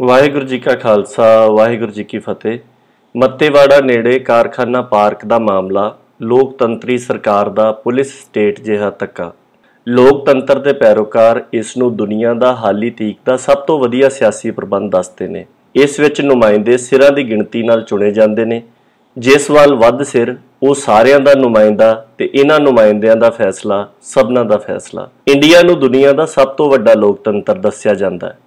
ਵਾਹਿਗੁਰੂ ਜੀ ਕਾ ਖਾਲਸਾ, ਵਾਹਿਗੁਰੂ ਜੀ ਕੀ ਫਤਿਹ। ਮੱਤੇਵਾੜਾ ਨੇੜੇ ਕਾਰਖਾਨਾ ਪਾਰਕ ਦਾ ਮਾਮਲਾ, ਲੋਕਤੰਤਰੀ ਸਰਕਾਰ ਦਾ ਪੁਲਿਸ ਸਟੇਟ ਜਿਹਾ ਤੱਕਾ ਲੋਕਤੰਤਰ ਦੇ ਪੈਰੋਕਾਰ ਇਸ ਨੂੰ ਦੁਨੀਆ ਦਾ ਹਾਲੀ ਤੀਕ ਦਾ ਸਭ ਤੋਂ ਵਧੀਆ ਸਿਆਸੀ ਪ੍ਰਬੰਧ ਦੱਸਦੇ ਨੇ। ਇਸ ਵਿੱਚ ਨੁਮਾਇੰਦੇ ਸਿਰਾਂ ਦੀ ਗਿਣਤੀ ਨਾਲ ਚੁਣੇ ਜਾਂਦੇ ਨੇ। ਜਿਸ ਵੱਲ ਵੱਧ ਸਿਰ, ਉਹ ਸਾਰਿਆਂ ਦਾ ਨੁਮਾਇੰਦਾ ਤੇ ਇਹਨਾਂ ਨੁਮਾਇੰਦਿਆਂ ਦਾ ਫੈਸਲਾ ਸਭਨਾਂ ਦਾ ਫੈਸਲਾ। ਇੰਡੀਆ ਨੂੰ ਦੁਨੀਆ ਦਾ ਸਭ ਤੋਂ ਵੱਡਾ ਲੋਕਤੰਤਰ ਦੱਸਿਆ ਜਾਂਦਾ ਹੈ।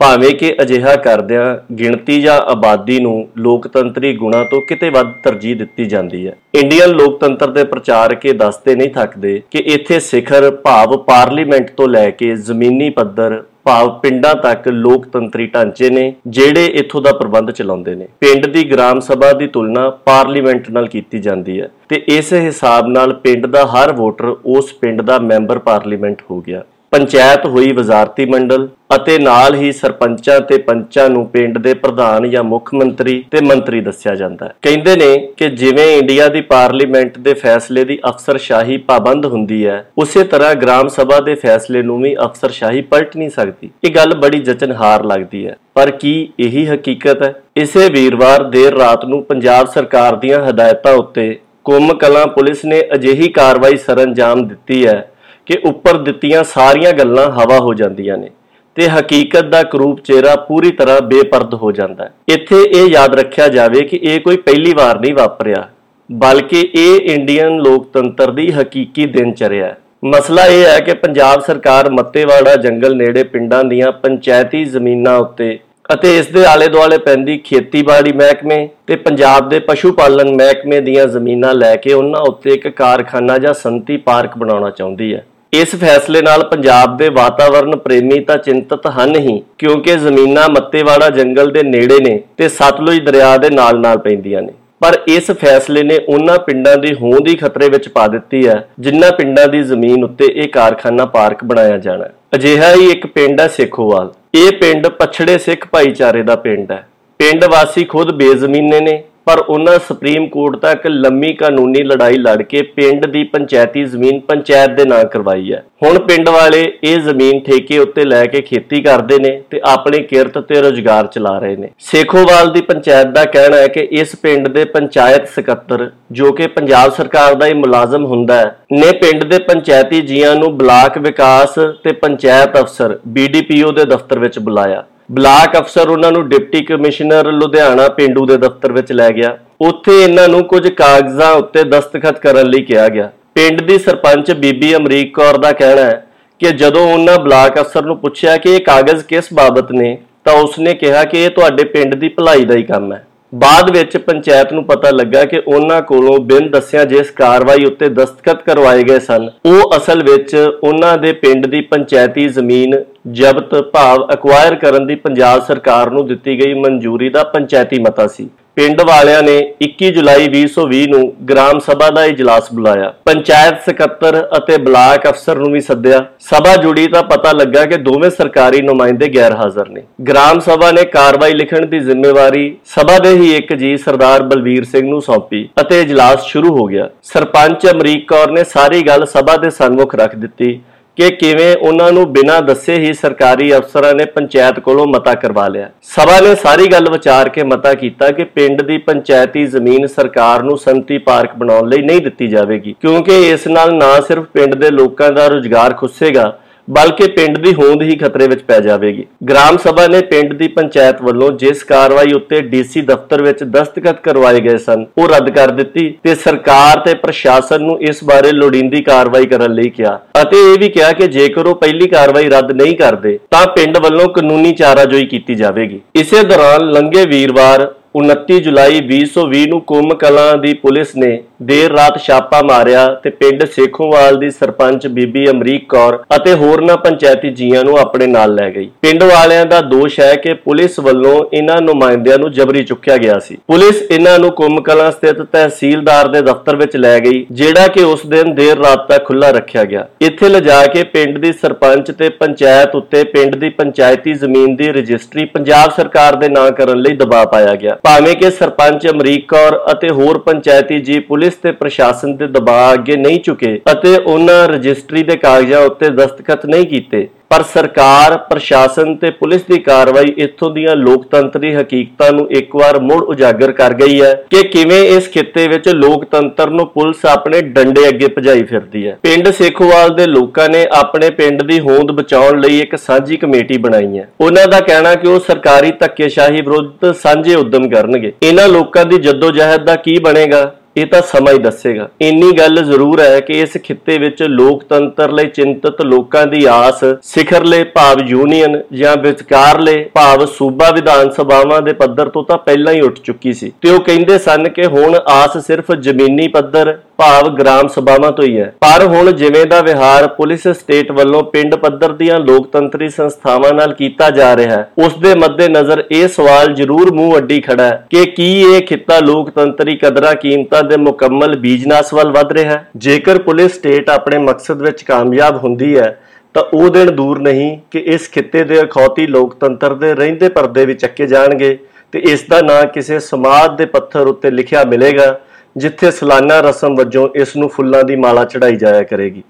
ਭਾਵੇਂ ਕਿ ਅਜਿਹਾ ਕਰਦਿਆਂ ਗਿਣਤੀ ਜਾਂ ਆਬਾਦੀ ਨੂੰ ਲੋਕਤੰਤਰੀ ਗੁਣਾ ਤੋਂ ਕਿਤੇ ਵੱਧ ਤਰਜੀਹ ਦਿੱਤੀ ਜਾਂਦੀ ਹੈ। ਇੰਡੀਅਨ ਲੋਕਤੰਤਰ ਦੇ ਪ੍ਰਚਾਰਕ ਇਹ ਦੱਸਦੇ ਨਹੀਂ ਥੱਕਦੇ ਕਿ ਇੱਥੇ ਸਿਖਰ ਭਾਵ ਪਾਰਲੀਮੈਂਟ ਤੋਂ ਲੈ ਕੇ ਜ਼ਮੀਨੀ ਪੱਧਰ, ਭਾਵ ਪਿੰਡਾਂ ਤੱਕ ਲੋਕਤੰਤਰੀ ਢਾਂਚੇ ਨੇ, ਜਿਹੜੇ ਇੱਥੋਂ ਦਾ ਪ੍ਰਬੰਧ ਚਲਾਉਂਦੇ ਨੇ। ਪਿੰਡ ਦੀ ਗ੍ਰਾਮ ਸਭਾ ਦੀ ਤੁਲਨਾ ਪਾਰਲੀਮੈਂਟ ਨਾਲ ਕੀਤੀ ਜਾਂਦੀ ਹੈ ਤੇ ਇਸ ਹਿਸਾਬ ਨਾਲ ਪਿੰਡ ਦਾ ਹਰ ਵੋਟਰ ਉਸ ਪਿੰਡ ਦਾ ਮੈਂਬਰ ਪਾਰਲੀਮੈਂਟ ਹੋ ਗਿਆ। ਪੰਚਾਇਤ ਹੋਈ ਵਜ਼ਾਰਤੀ ਮੰਡਲ ਅਤੇ ਨਾਲ ਹੀ ਸਰਪੰਚਾਂ ਤੇ ਪੰਚਾਂ ਨੂੰ ਪਿੰਡ ਦੇ ਪ੍ਰਧਾਨ ਜਾਂ ਮੁੱਖ ਮੰਤਰੀ ਤੇ ਮੰਤਰੀ ਦੱਸਿਆ ਜਾਂਦਾ ਹੈ। ਕਹਿੰਦੇ ਨੇ ਕਿ ਜਿਵੇਂ ਇੰਡੀਆ ਦੀ ਪਾਰਲੀਮੈਂਟ ਦੇ ਫੈਸਲੇ ਦੀ ਅਫਸਰਸ਼ਾਹੀ ਪਾਬੰਦ ਹੁੰਦੀ ਹੈ, ਉਸੇ ਤਰ੍ਹਾਂ ਗ੍ਰਾਮ ਸਭਾ ਦੇ ਫੈਸਲੇ ਨੂੰ ਵੀ ਅਫਸਰਸ਼ਾਹੀ ਪਲਟ ਨਹੀਂ ਸਕਦੀ। ਇਹ ਗੱਲ ਬੜੀ ਜਚਨਹਾਰ ਲੱਗਦੀ ਹੈ। ਪਰ ਕੀ ਇਹੀ ਹਕੀਕਤ ਹੈ? ਇਸੇ ਵੀਰਵਾਰ ਦੇਰ ਰਾਤ ਨੂੰ ਪੰਜਾਬ ਸਰਕਾਰ ਦੀਆਂ ਹਦਾਇਤਾਂ ਉੱਤੇ ਕੁੰਮ ਕਲਾਂ ਪੁਲਿਸ ਨੇ ਅਜਿਹੀ ਕਾਰਵਾਈ ਸਰੰਜਾਮ ਦਿੱਤੀ ਹੈ ਕਿ ਉੱਪਰ ਦਿੱਤੀਆਂ ਸਾਰੀਆਂ ਗੱਲਾਂ ਹਵਾ ਹੋ ਜਾਂਦੀਆਂ ਨੇ ਤੇ ਹਕੀਕਤ ਦਾ ਕਰੂਪ ਚਿਹਰਾ ਪੂਰੀ ਤਰ੍ਹਾਂ ਬੇਪਰਦ ਹੋ ਜਾਂਦਾ ਹੈ। ਇੱਥੇ ਇਹ ਯਾਦ ਰੱਖਿਆ ਜਾਵੇ ਕਿ ਇਹ ਕੋਈ ਪਹਿਲੀ ਵਾਰ ਨਹੀਂ ਵਾਪਰਿਆ, ਬਲਕਿ ਇਹ ਇੰਡੀਅਨ ਲੋਕਤੰਤਰ ਦੀ ਹਕੀਕੀ ਦਿਨਚਰਿਆ ਹੈ। ਮਸਲਾ ਇਹ ਹੈ ਕਿ ਪੰਜਾਬ ਸਰਕਾਰ ਮੱਤੇਵਾੜਾ ਜੰਗਲ ਨੇੜੇ ਪਿੰਡਾਂ ਦੀਆਂ ਪੰਚਾਇਤੀ ਜ਼ਮੀਨਾਂ ਉੱਤੇ ਅਤੇ ਇਸ ਦੇ ਆਲੇ ਦੁਆਲੇ ਪੈਂਦੀ ਖੇਤੀਬਾੜੀ ਮਹਿਕਮੇ ਤੇ ਪੰਜਾਬ ਦੇ ਪਸ਼ੂ ਪਾਲਣ ਮਹਿਕਮੇ ਦੀਆਂ ਜ਼ਮੀਨਾਂ ਲੈ ਕੇ ਉਹਨਾਂ ਉੱਤੇ ਇੱਕ ਕਾਰਖਾਨਾ ਜਾਂ ਸੰਤੀ ਪਾਰਕ ਬਣਾਉਣਾ ਚਾਹੁੰਦੀ ਹੈ। ਇਸ ਫੈਸਲੇ ਨਾਲ ਪੰਜਾਬ ਦੇ ਵਾਤਾਵਰਣ ਪ੍ਰੇਮੀ ਤਾਂ ਚਿੰਤਤ ਹਨ ਹੀ, ਕਿਉਂਕਿ ਜ਼ਮੀਨਾਂ ਮੱਤੇਵਾੜਾ ਜੰਗਲ ਦੇ ਨੇੜੇ ਨੇ ਤੇ ਸਤਲੁਜ ਦਰਿਆ ਦੇ ਨਾਲ-ਨਾਲ ਪੈਂਦੀਆਂ ਨੇ। ਪਰ ਇਸ ਫੈਸਲੇ ਨੇ ਉਹਨਾਂ ਪਿੰਡਾਂ ਦੀ ਹੋਂਦ ਹੀ ਖਤਰੇ ਵਿੱਚ ਪਾ ਦਿੱਤੀ ਹੈ, ਜਿਨ੍ਹਾਂ ਪਿੰਡਾਂ ਦੀ ਜ਼ਮੀਨ ਉੱਤੇ ਇਹ ਕਾਰਖਾਨਾ ਪਾਰਕ ਬਣਾਇਆ ਜਾਣਾ ਹੈ। ਅਜਿਹਾ ਹੀ ਇੱਕ ਪਿੰਡ ਹੈ ਸੇਖੋਵਾਲ। ਇਹ ਪਿੰਡ ਪਛੜੇ ਸਿੱਖ ਭਾਈਚਾਰੇ ਦਾ ਪਿੰਡ ਹੈ। ਪਿੰਡ ਵਾਸੀ ਖੁਦ ਬੇਜ਼ਮੀਨੇ ਨੇ ਪਰ ਉਹਨਾਂ ਸੁਪਰੀਮ ਕੋਰਟ ਤੱਕ ਲੰਮੀ ਕਾਨੂੰਨੀ ਲੜਾਈ ਲੜ ਕੇ ਪਿੰਡ ਦੀ ਪੰਚਾਇਤੀ ਜ਼ਮੀਨ ਪੰਚਾਇਤ ਦੇ ਨਾਂ ਕਰਵਾਈ ਹੈ। ਹੁਣ ਪਿੰਡ ਵਾਲੇ ਇਹ ਜ਼ਮੀਨ ਠੇਕੇ ਉੱਤੇ ਲੈ ਕੇ ਖੇਤੀ ਕਰਦੇ ਨੇ ਤੇ ਆਪਣੀ ਕਿਰਤ ਤੇ ਰੋਜ਼ਗਾਰ ਚਲਾ ਰਹੇ ਨੇ। ਸੇਖੋਵਾਲ ਦੀ ਪੰਚਾਇਤ ਦਾ ਕਹਿਣਾ ਹੈ ਕਿ ਇਸ ਪਿੰਡ ਦੇ ਪੰਚਾਇਤ ਸਕੱਤਰ, ਜੋ ਕਿ ਪੰਜਾਬ ਸਰਕਾਰ ਦਾ ਹੀ ਮੁਲਾਜ਼ਮ ਹੁੰਦਾ ਹੈ, ਨੇ ਪਿੰਡ ਦੇ ਪੰਚਾਇਤੀ ਜੀਆਂ ਨੂੰ ਬਲਾਕ ਵਿਕਾਸ ਤੇ ਪੰਚਾਇਤ ਅਫਸਰ ਬੀਡੀਪੀਓ ਦੇ ਦਫ਼ਤਰ ਵਿੱਚ ਬੁਲਾਇਆ। ਬਲਾਕ ਅਫਸਰ ਉਹਨਾਂ ਨੂੰ ਡਿਪਟੀ ਕਮਿਸ਼ਨਰ ਲੁਧਿਆਣਾ ਪਿੰਡੂ ਦੇ ਦਫ਼ਤਰ ਵਿੱਚ ਲੈ ਗਿਆ। ਉੱਥੇ ਇਹਨਾਂ ਨੂੰ ਕੁਝ ਕਾਗਜ਼ਾਂ ਉੱਤੇ ਦਸਤਖਤ ਕਰਨ ਲਈ ਕਿਹਾ ਗਿਆ। ਪਿੰਡ ਦੀ ਸਰਪੰਚ ਬੀਬੀ ਅਮਰੀਕ ਕੌਰ ਦਾ ਕਹਿਣਾ ਹੈ ਕਿ ਜਦੋਂ ਉਹਨਾਂ ਬਲਾਕ ਅਫਸਰ ਨੂੰ ਪੁੱਛਿਆ ਕਿ ਇਹ ਕਾਗਜ਼ ਕਿਸ ਬਾਬਤ ਨੇ, ਤਾਂ ਉਸਨੇ ਕਿਹਾ ਕਿ ਇਹ ਤੁਹਾਡੇ ਪਿੰਡ ਦੀ ਭਲਾਈ ਦਾ ਹੀ ਕੰਮ ਹੈ। ਬਾਅਦ ਵਿੱਚ ਪੰਚਾਇਤ ਨੂੰ ਪਤਾ ਲੱਗਾ ਕਿ ਉਹਨਾਂ ਕੋਲੋਂ ਬਿਨ ਦੱਸਿਆ ਜਿਸ ਕਾਰਵਾਈ ਉੱਤੇ ਦਸਤਖਤ ਕਰਵਾਏ ਗਏ ਸਨ। ਉਹ ਅਸਲ ਵਿੱਚ ਉਹਨਾਂ ਦੇ ਪਿੰਡ ਦੀ ਪੰਚਾਇਤੀ ਜ਼ਮੀਨ ਜ਼ਬਤ ਭਾਵ ਅਕਵਾਇਰ ਕਰਨ ਦੀ ਪੰਜਾਬ ਸਰਕਾਰ ਨੂੰ ਦਿੱਤੀ ਗਈ ਮਨਜ਼ੂਰੀ ਦਾ ਪੰਚਾਇਤੀ ਮਤਾ ਸੀ। ਪਿੰਡ ਵਾਲਿਆਂ ਨੇ 21 ਜੁਲਾਈ 2020 ਨੂੰ ਗ੍ਰਾਮ ਸਭਾ ਦਾ ਇਜਲਾਸ ਬੁਲਾਇਆ। ਪੰਚਾਇਤ ਸਕੱਤਰ ਅਤੇ ਬਲਾਕ ਅਫਸਰ ਨੂੰ ਵੀ ਸੱਦਿਆ। ਸਭਾ ਜੁੜੀ ਤਾਂ ਪਤਾ ਲੱਗਾ ਕਿ ਦੋਵੇਂ ਸਰਕਾਰੀ ਨੁਮਾਇੰਦੇ ਗੈਰ ਹਾਜ਼ਰ ਨੇ। ਗ੍ਰਾਮ ਸਭਾ ਨੇ ਕਾਰਵਾਈ ਲਿਖਣ ਦੀ ਜ਼ਿੰਮੇਵਾਰੀ ਸਭਾ ਦੇ ਹੀ ਇੱਕ ਜੀ ਸਰਦਾਰ ਬਲਵੀਰ ਸਿੰਘ ਨੂੰ ਸੌਂਪੀ ਅਤੇ ਇਜਲਾਸ ਸ਼ੁਰੂ ਹੋ ਗਿਆ। ਸਰਪੰਚ ਅਮਰੀਕ ਕੌਰ ਨੇ ਸਾਰੀ ਗੱਲ ਸਭਾ ਦੇ ਸਾਹਮਣੇ ਰੱਖ ਦਿੱਤੀ। ਕਿ ਕਿਵੇਂ ਉਹਨਾਂ ਨੂੰ ਬਿਨਾਂ ਦੱਸੇ ਹੀ ਸਰਕਾਰੀ ਅਫਸਰਾਂ ਨੇ ਪੰਚਾਇਤ ਕੋਲੋਂ ਮਤਾ ਕਰਵਾ ਲਿਆ। ਸਭਾ ਨੇ ਸਾਰੀ ਗੱਲ ਵਿਚਾਰ ਕੇ ਮਤਾ ਕੀਤਾ ਕਿ ਪਿੰਡ ਦੀ ਪੰਚਾਇਤੀ ਜ਼ਮੀਨ ਸਰਕਾਰ ਨੂੰ ਸੰਤੀ ਪਾਰਕ ਬਣਾਉਣ ਲਈ ਨਹੀਂ ਦਿੱਤੀ ਜਾਵੇਗੀ, ਕਿਉਂਕਿ ਇਸ ਨਾਲ ਨਾ ਸਿਰਫ ਪਿੰਡ ਦੇ ਲੋਕਾਂ ਦਾ ਰੁਜ਼ਗਾਰ ਖੁੱਸੇਗਾ ਬਲਕਿ ਪਿੰਡ ਦੀ ਹੋਂਦ ਹੀ ਖਤਰੇ ਵਿੱਚ ਪੈ ਜਾਵੇਗੀ। ਗ੍ਰਾਮ ਸਭਾ ਨੇ ਪਿੰਡ ਦੀ ਪੰਚਾਇਤ ਵੱਲੋਂ ਜਿਸ ਕਾਰਵਾਈ ਉੱਤੇ ਡੀਸੀ ਦਫ਼ਤਰ ਵਿੱਚ ਦਸਤਖਤ ਕਰਵਾਏ ਗਏ ਸਨ, ਉਹ ਰੱਦ ਕਰ ਦਿੱਤੀ ਤੇ ਸਰਕਾਰ ਤੇ ਪ੍ਰਸ਼ਾਸਨ ਨੂੰ ਇਸ ਬਾਰੇ ਲੋੜੀਂਦੀ ਕਾਰਵਾਈ ਕਰਨ ਲਈ ਕਿਹਾ ਅਤੇ ਇਹ ਵੀ ਕਿਹਾ ਕਿ ਜੇਕਰ ਉਹ ਪਹਿਲੀ ਕਾਰਵਾਈ ਰੱਦ ਨਹੀਂ ਕਰਦੇ, ਤਾਂ ਪਿੰਡ ਵੱਲੋਂ ਕਾਨੂੰਨੀ ਚਾਰਾਜੋਈ ਕੀਤੀ ਜਾਵੇਗੀ। ਇਸੇ ਦੌਰਾਨ ਲੰਘੇ ਵੀਰਵਾਰ 29 ਜੁਲਾਈ 2020 ਨੂੰ ਕੁੰਮ ਕਲਾਂ ਦੀ ਪੁਲਿਸ ਨੇ ਦੇਰ ਰਾਤ ਛਾਪਾ ਮਾਰਿਆ ਤੇ ਪਿੰਡ ਸੇਖੋਵਾਲ ਦੀ ਸਰਪੰਚ ਬੀਬੀ ਅਮਰੀਕ ਕੌਰ ਅਤੇ ਹੋਰਨਾਂ ਪੰਚਾਇਤੀ ਜੀਆਂ ਨੂੰ ਆਪਣੇ ਨਾਲ ਲੈ ਗਈ। ਪਿੰਡ ਵਾਲਿਆਂ ਦਾ ਦੋਸ਼ ਹੈ ਕਿ ਪੁਲਿਸ ਵੱਲੋਂ ਇਹਨਾਂ ਨੁਮਾਇੰਦਿਆਂ ਨੂੰ ਜਬਰੀ ਚੁੱਕਿਆ ਗਿਆ ਸੀ। ਪੁਲਿਸ ਇਹਨਾਂ ਨੂੰ ਕੁੰਮ ਕਲਾਂ ਸਥਿਤ ਤਹਿਸੀਲਦਾਰ ਦੇ ਦਫ਼ਤਰ ਵਿੱਚ ਲੈ ਗਈ, ਜਿਹੜਾ ਕਿ ਉਸ ਦਿਨ ਦੇਰ ਰਾਤ ਤੱਕ ਖੁੱਲਾ ਰੱਖਿਆ ਗਿਆ। ਇੱਥੇ ਲਿਜਾ ਕੇ ਪਿੰਡ ਦੀ ਸਰਪੰਚ ਤੇ ਪੰਚਾਇਤ ਉੱਤੇ ਪਿੰਡ ਦੀ ਪੰਚਾਇਤੀ ਜ਼ਮੀਨ ਦੀ ਰਜਿਸਟਰੀ ਪੰਜਾਬ ਸਰਕਾਰ ਦੇ ਨਾਂ ਕਰਨ ਲਈ ਦਬਾਅ ਪਾਇਆ ਗਿਆ। ਭਾਵੇਂ ਕਿ ਸਰਪੰਚ ਅਮਰੀਕ ਕੌਰ ਅਤੇ ਹੋਰ ਪੰਚਾਇਤੀ ਜੀ ਪੁਲਿਸ ਤੇ ਪ੍ਰਸ਼ਾਸਨ ਦੇ ਦਬਾਅ ਅੱਗੇ ਨਹੀਂ ਝੁਕੇ ਅਤੇ ਉਹਨਾਂ ਰਜਿਸਟਰੀ ਦੇ ਕਾਗਜ਼ਾਂ ਉੱਤੇ ਦਸਤਖਤ ਨਹੀਂ ਕੀਤੇ। ਪਰ ਸਰਕਾਰ, ਪ੍ਰਸ਼ਾਸਨ ਤੇ ਪੁਲਿਸ ਦੀ ਕਾਰਵਾਈ ਇੱਥੋਂ ਦੀਆਂ ਲੋਕਤੰਤਰੀ ਹਕੀਕਤਾਂ ਨੂੰ ਇੱਕ ਵਾਰ ਮੁੜ ਉਜਾਗਰ ਕਰ ਗਈ ਹੈ ਕਿ ਕਿਵੇਂ ਇਸ ਖਿੱਤੇ ਵਿੱਚ ਲੋਕਤੰਤਰ ਨੂੰ ਪੁਲਿਸ ਆਪਣੇ ਡੰਡੇ ਅੱਗੇ ਭਜਾਈ ਫਿਰਦੀ ਹੈ। ਪਿੰਡ ਸੇਖੋਵਾਲ ਦੇ ਲੋਕਾਂ ਨੇ ਆਪਣੇ ਪਿੰਡ ਦੀ ਹੋਂਦ ਬਚਾਉਣ ਲਈ ਇੱਕ ਸਾਂਝੀ ਕਮੇਟੀ ਬਣਾਈ ਹੈ। ਉਹਨਾਂ ਦਾ ਕਹਿਣਾ ਕਿ ਉਹ ਸਰਕਾਰੀ ਧੱਕੇਸ਼ਾਹੀ ਵਿਰੁੱਧ ਸਾਂਝੇ ਉਦਮ ਕਰਨਗੇ। ਇਹਨਾਂ ਲੋਕਾਂ ਦੀ ਜਦੋਜਹਿਦ ਦਾ ਕੀ ਬਣੇਗਾ? ਇਹ ਤਾਂ ਸਮਾਂ ਹੀ ਦੱਸੇਗਾ। ਇੰਨੀ ਗੱਲ ਜ਼ਰੂਰ ਹੈ ਕਿ ਇਸ ਖਿੱਤੇ ਵਿੱਚ ਲੋਕਤੰਤਰ ਲਈ ਚਿੰਤਤ ਲੋਕਾਂ ਦੀ ਆਸ, ਸਿਖਰਲੇ ਭਾਵ ਯੂਨੀਅਨ ਜਾਂ ਵਿਚਕਾਰਲੇ ਭਾਵ ਸੂਬਾ ਵਿਧਾਨ ਸਭਾਵਾਂ ਦੇ ਪੱਧਰ ਤੋਂ ਤਾਂ ਪਹਿਲਾਂ ਹੀ ਉੱਠ ਚੁੱਕੀ ਸੀ। ਤੇ ਉਹ ਕਹਿੰਦੇ ਸਨ ਕਿ ਹੁਣ ਆਸ ਸਿਰਫ ਜ਼ਮੀਨੀ ਪੱਧਰ, ਭਾਵ ਗ੍ਰਾਮ ਸਭਾਵਾਂ ਤੋਂ ਹੀ ਹੈ। ਪਰ ਹੁਣ ਜਿਵੇਂ ਦਾ ਵਿਹਾਰ ਪੁਲਿਸ ਸਟੇਟ ਵੱਲੋਂ ਪਿੰਡ ਪੱਧਰ ਦੀਆਂ ਲੋਕਤੰਤਰੀ ਸੰਸਥਾਵਾਂ ਨਾਲ ਕੀਤਾ ਜਾ ਰਿਹਾ ਹੈ, ਉਸ ਦੇ ਮੱਦੇ ਨਜ਼ਰ ਇਹ ਸਵਾਲ ਜ਼ਰੂਰ ਮੂੰਹ ਅੱਡੀ ਖੜਾ ਹੈ ਕਿ ਕੀ ਇਹ ਖਿੱਤਾ ਲੋਕਤੰਤਰੀ ਕਦਰਾਂ ਕੀਮਤਾਂ ਦੇ ਮੁਕੰਮਲ ਬੀਜਨਾਸ ਵੱਲ ਵੱਧ ਰਿਹਾ ਹੈ। ਜੇਕਰ ਪੁਲਿਸ ਸਟੇਟ ਆਪਣੇ ਮਕਸਦ ਵਿੱਚ ਕਾਮਯਾਬ ਹੁੰਦੀ ਹੈ, ਤਾਂ ਉਹ ਦਿਨ ਦੂਰ ਨਹੀਂ ਕਿ ਇਸ ਖਿੱਤੇ ਦੇ ਅਖੌਤੀ ਲੋਕਤੰਤਰ ਦੇ ਰਹਿੰਦੇ ਪਰਦੇ ਵੀ ਚੱਕੇ ਜਾਣਗੇ ਤੇ ਇਸ ਦਾ ਨਾਂ ਕਿਸੇ ਸਮਾਜ ਦੇ ਪੱਥਰ ਉੱਤੇ ਲਿਖਿਆ ਮਿਲੇਗਾ, ਜਿੱਥੇ ਸਾਲਾਨਾ ਰਸਮ ਵਜੋਂ ਇਸ ਨੂੰ ਫੁੱਲਾਂ ਦੀ ਮਾਲਾ ਚੜਾਈ ਜਾਇਆ ਕਰੇਗੀ।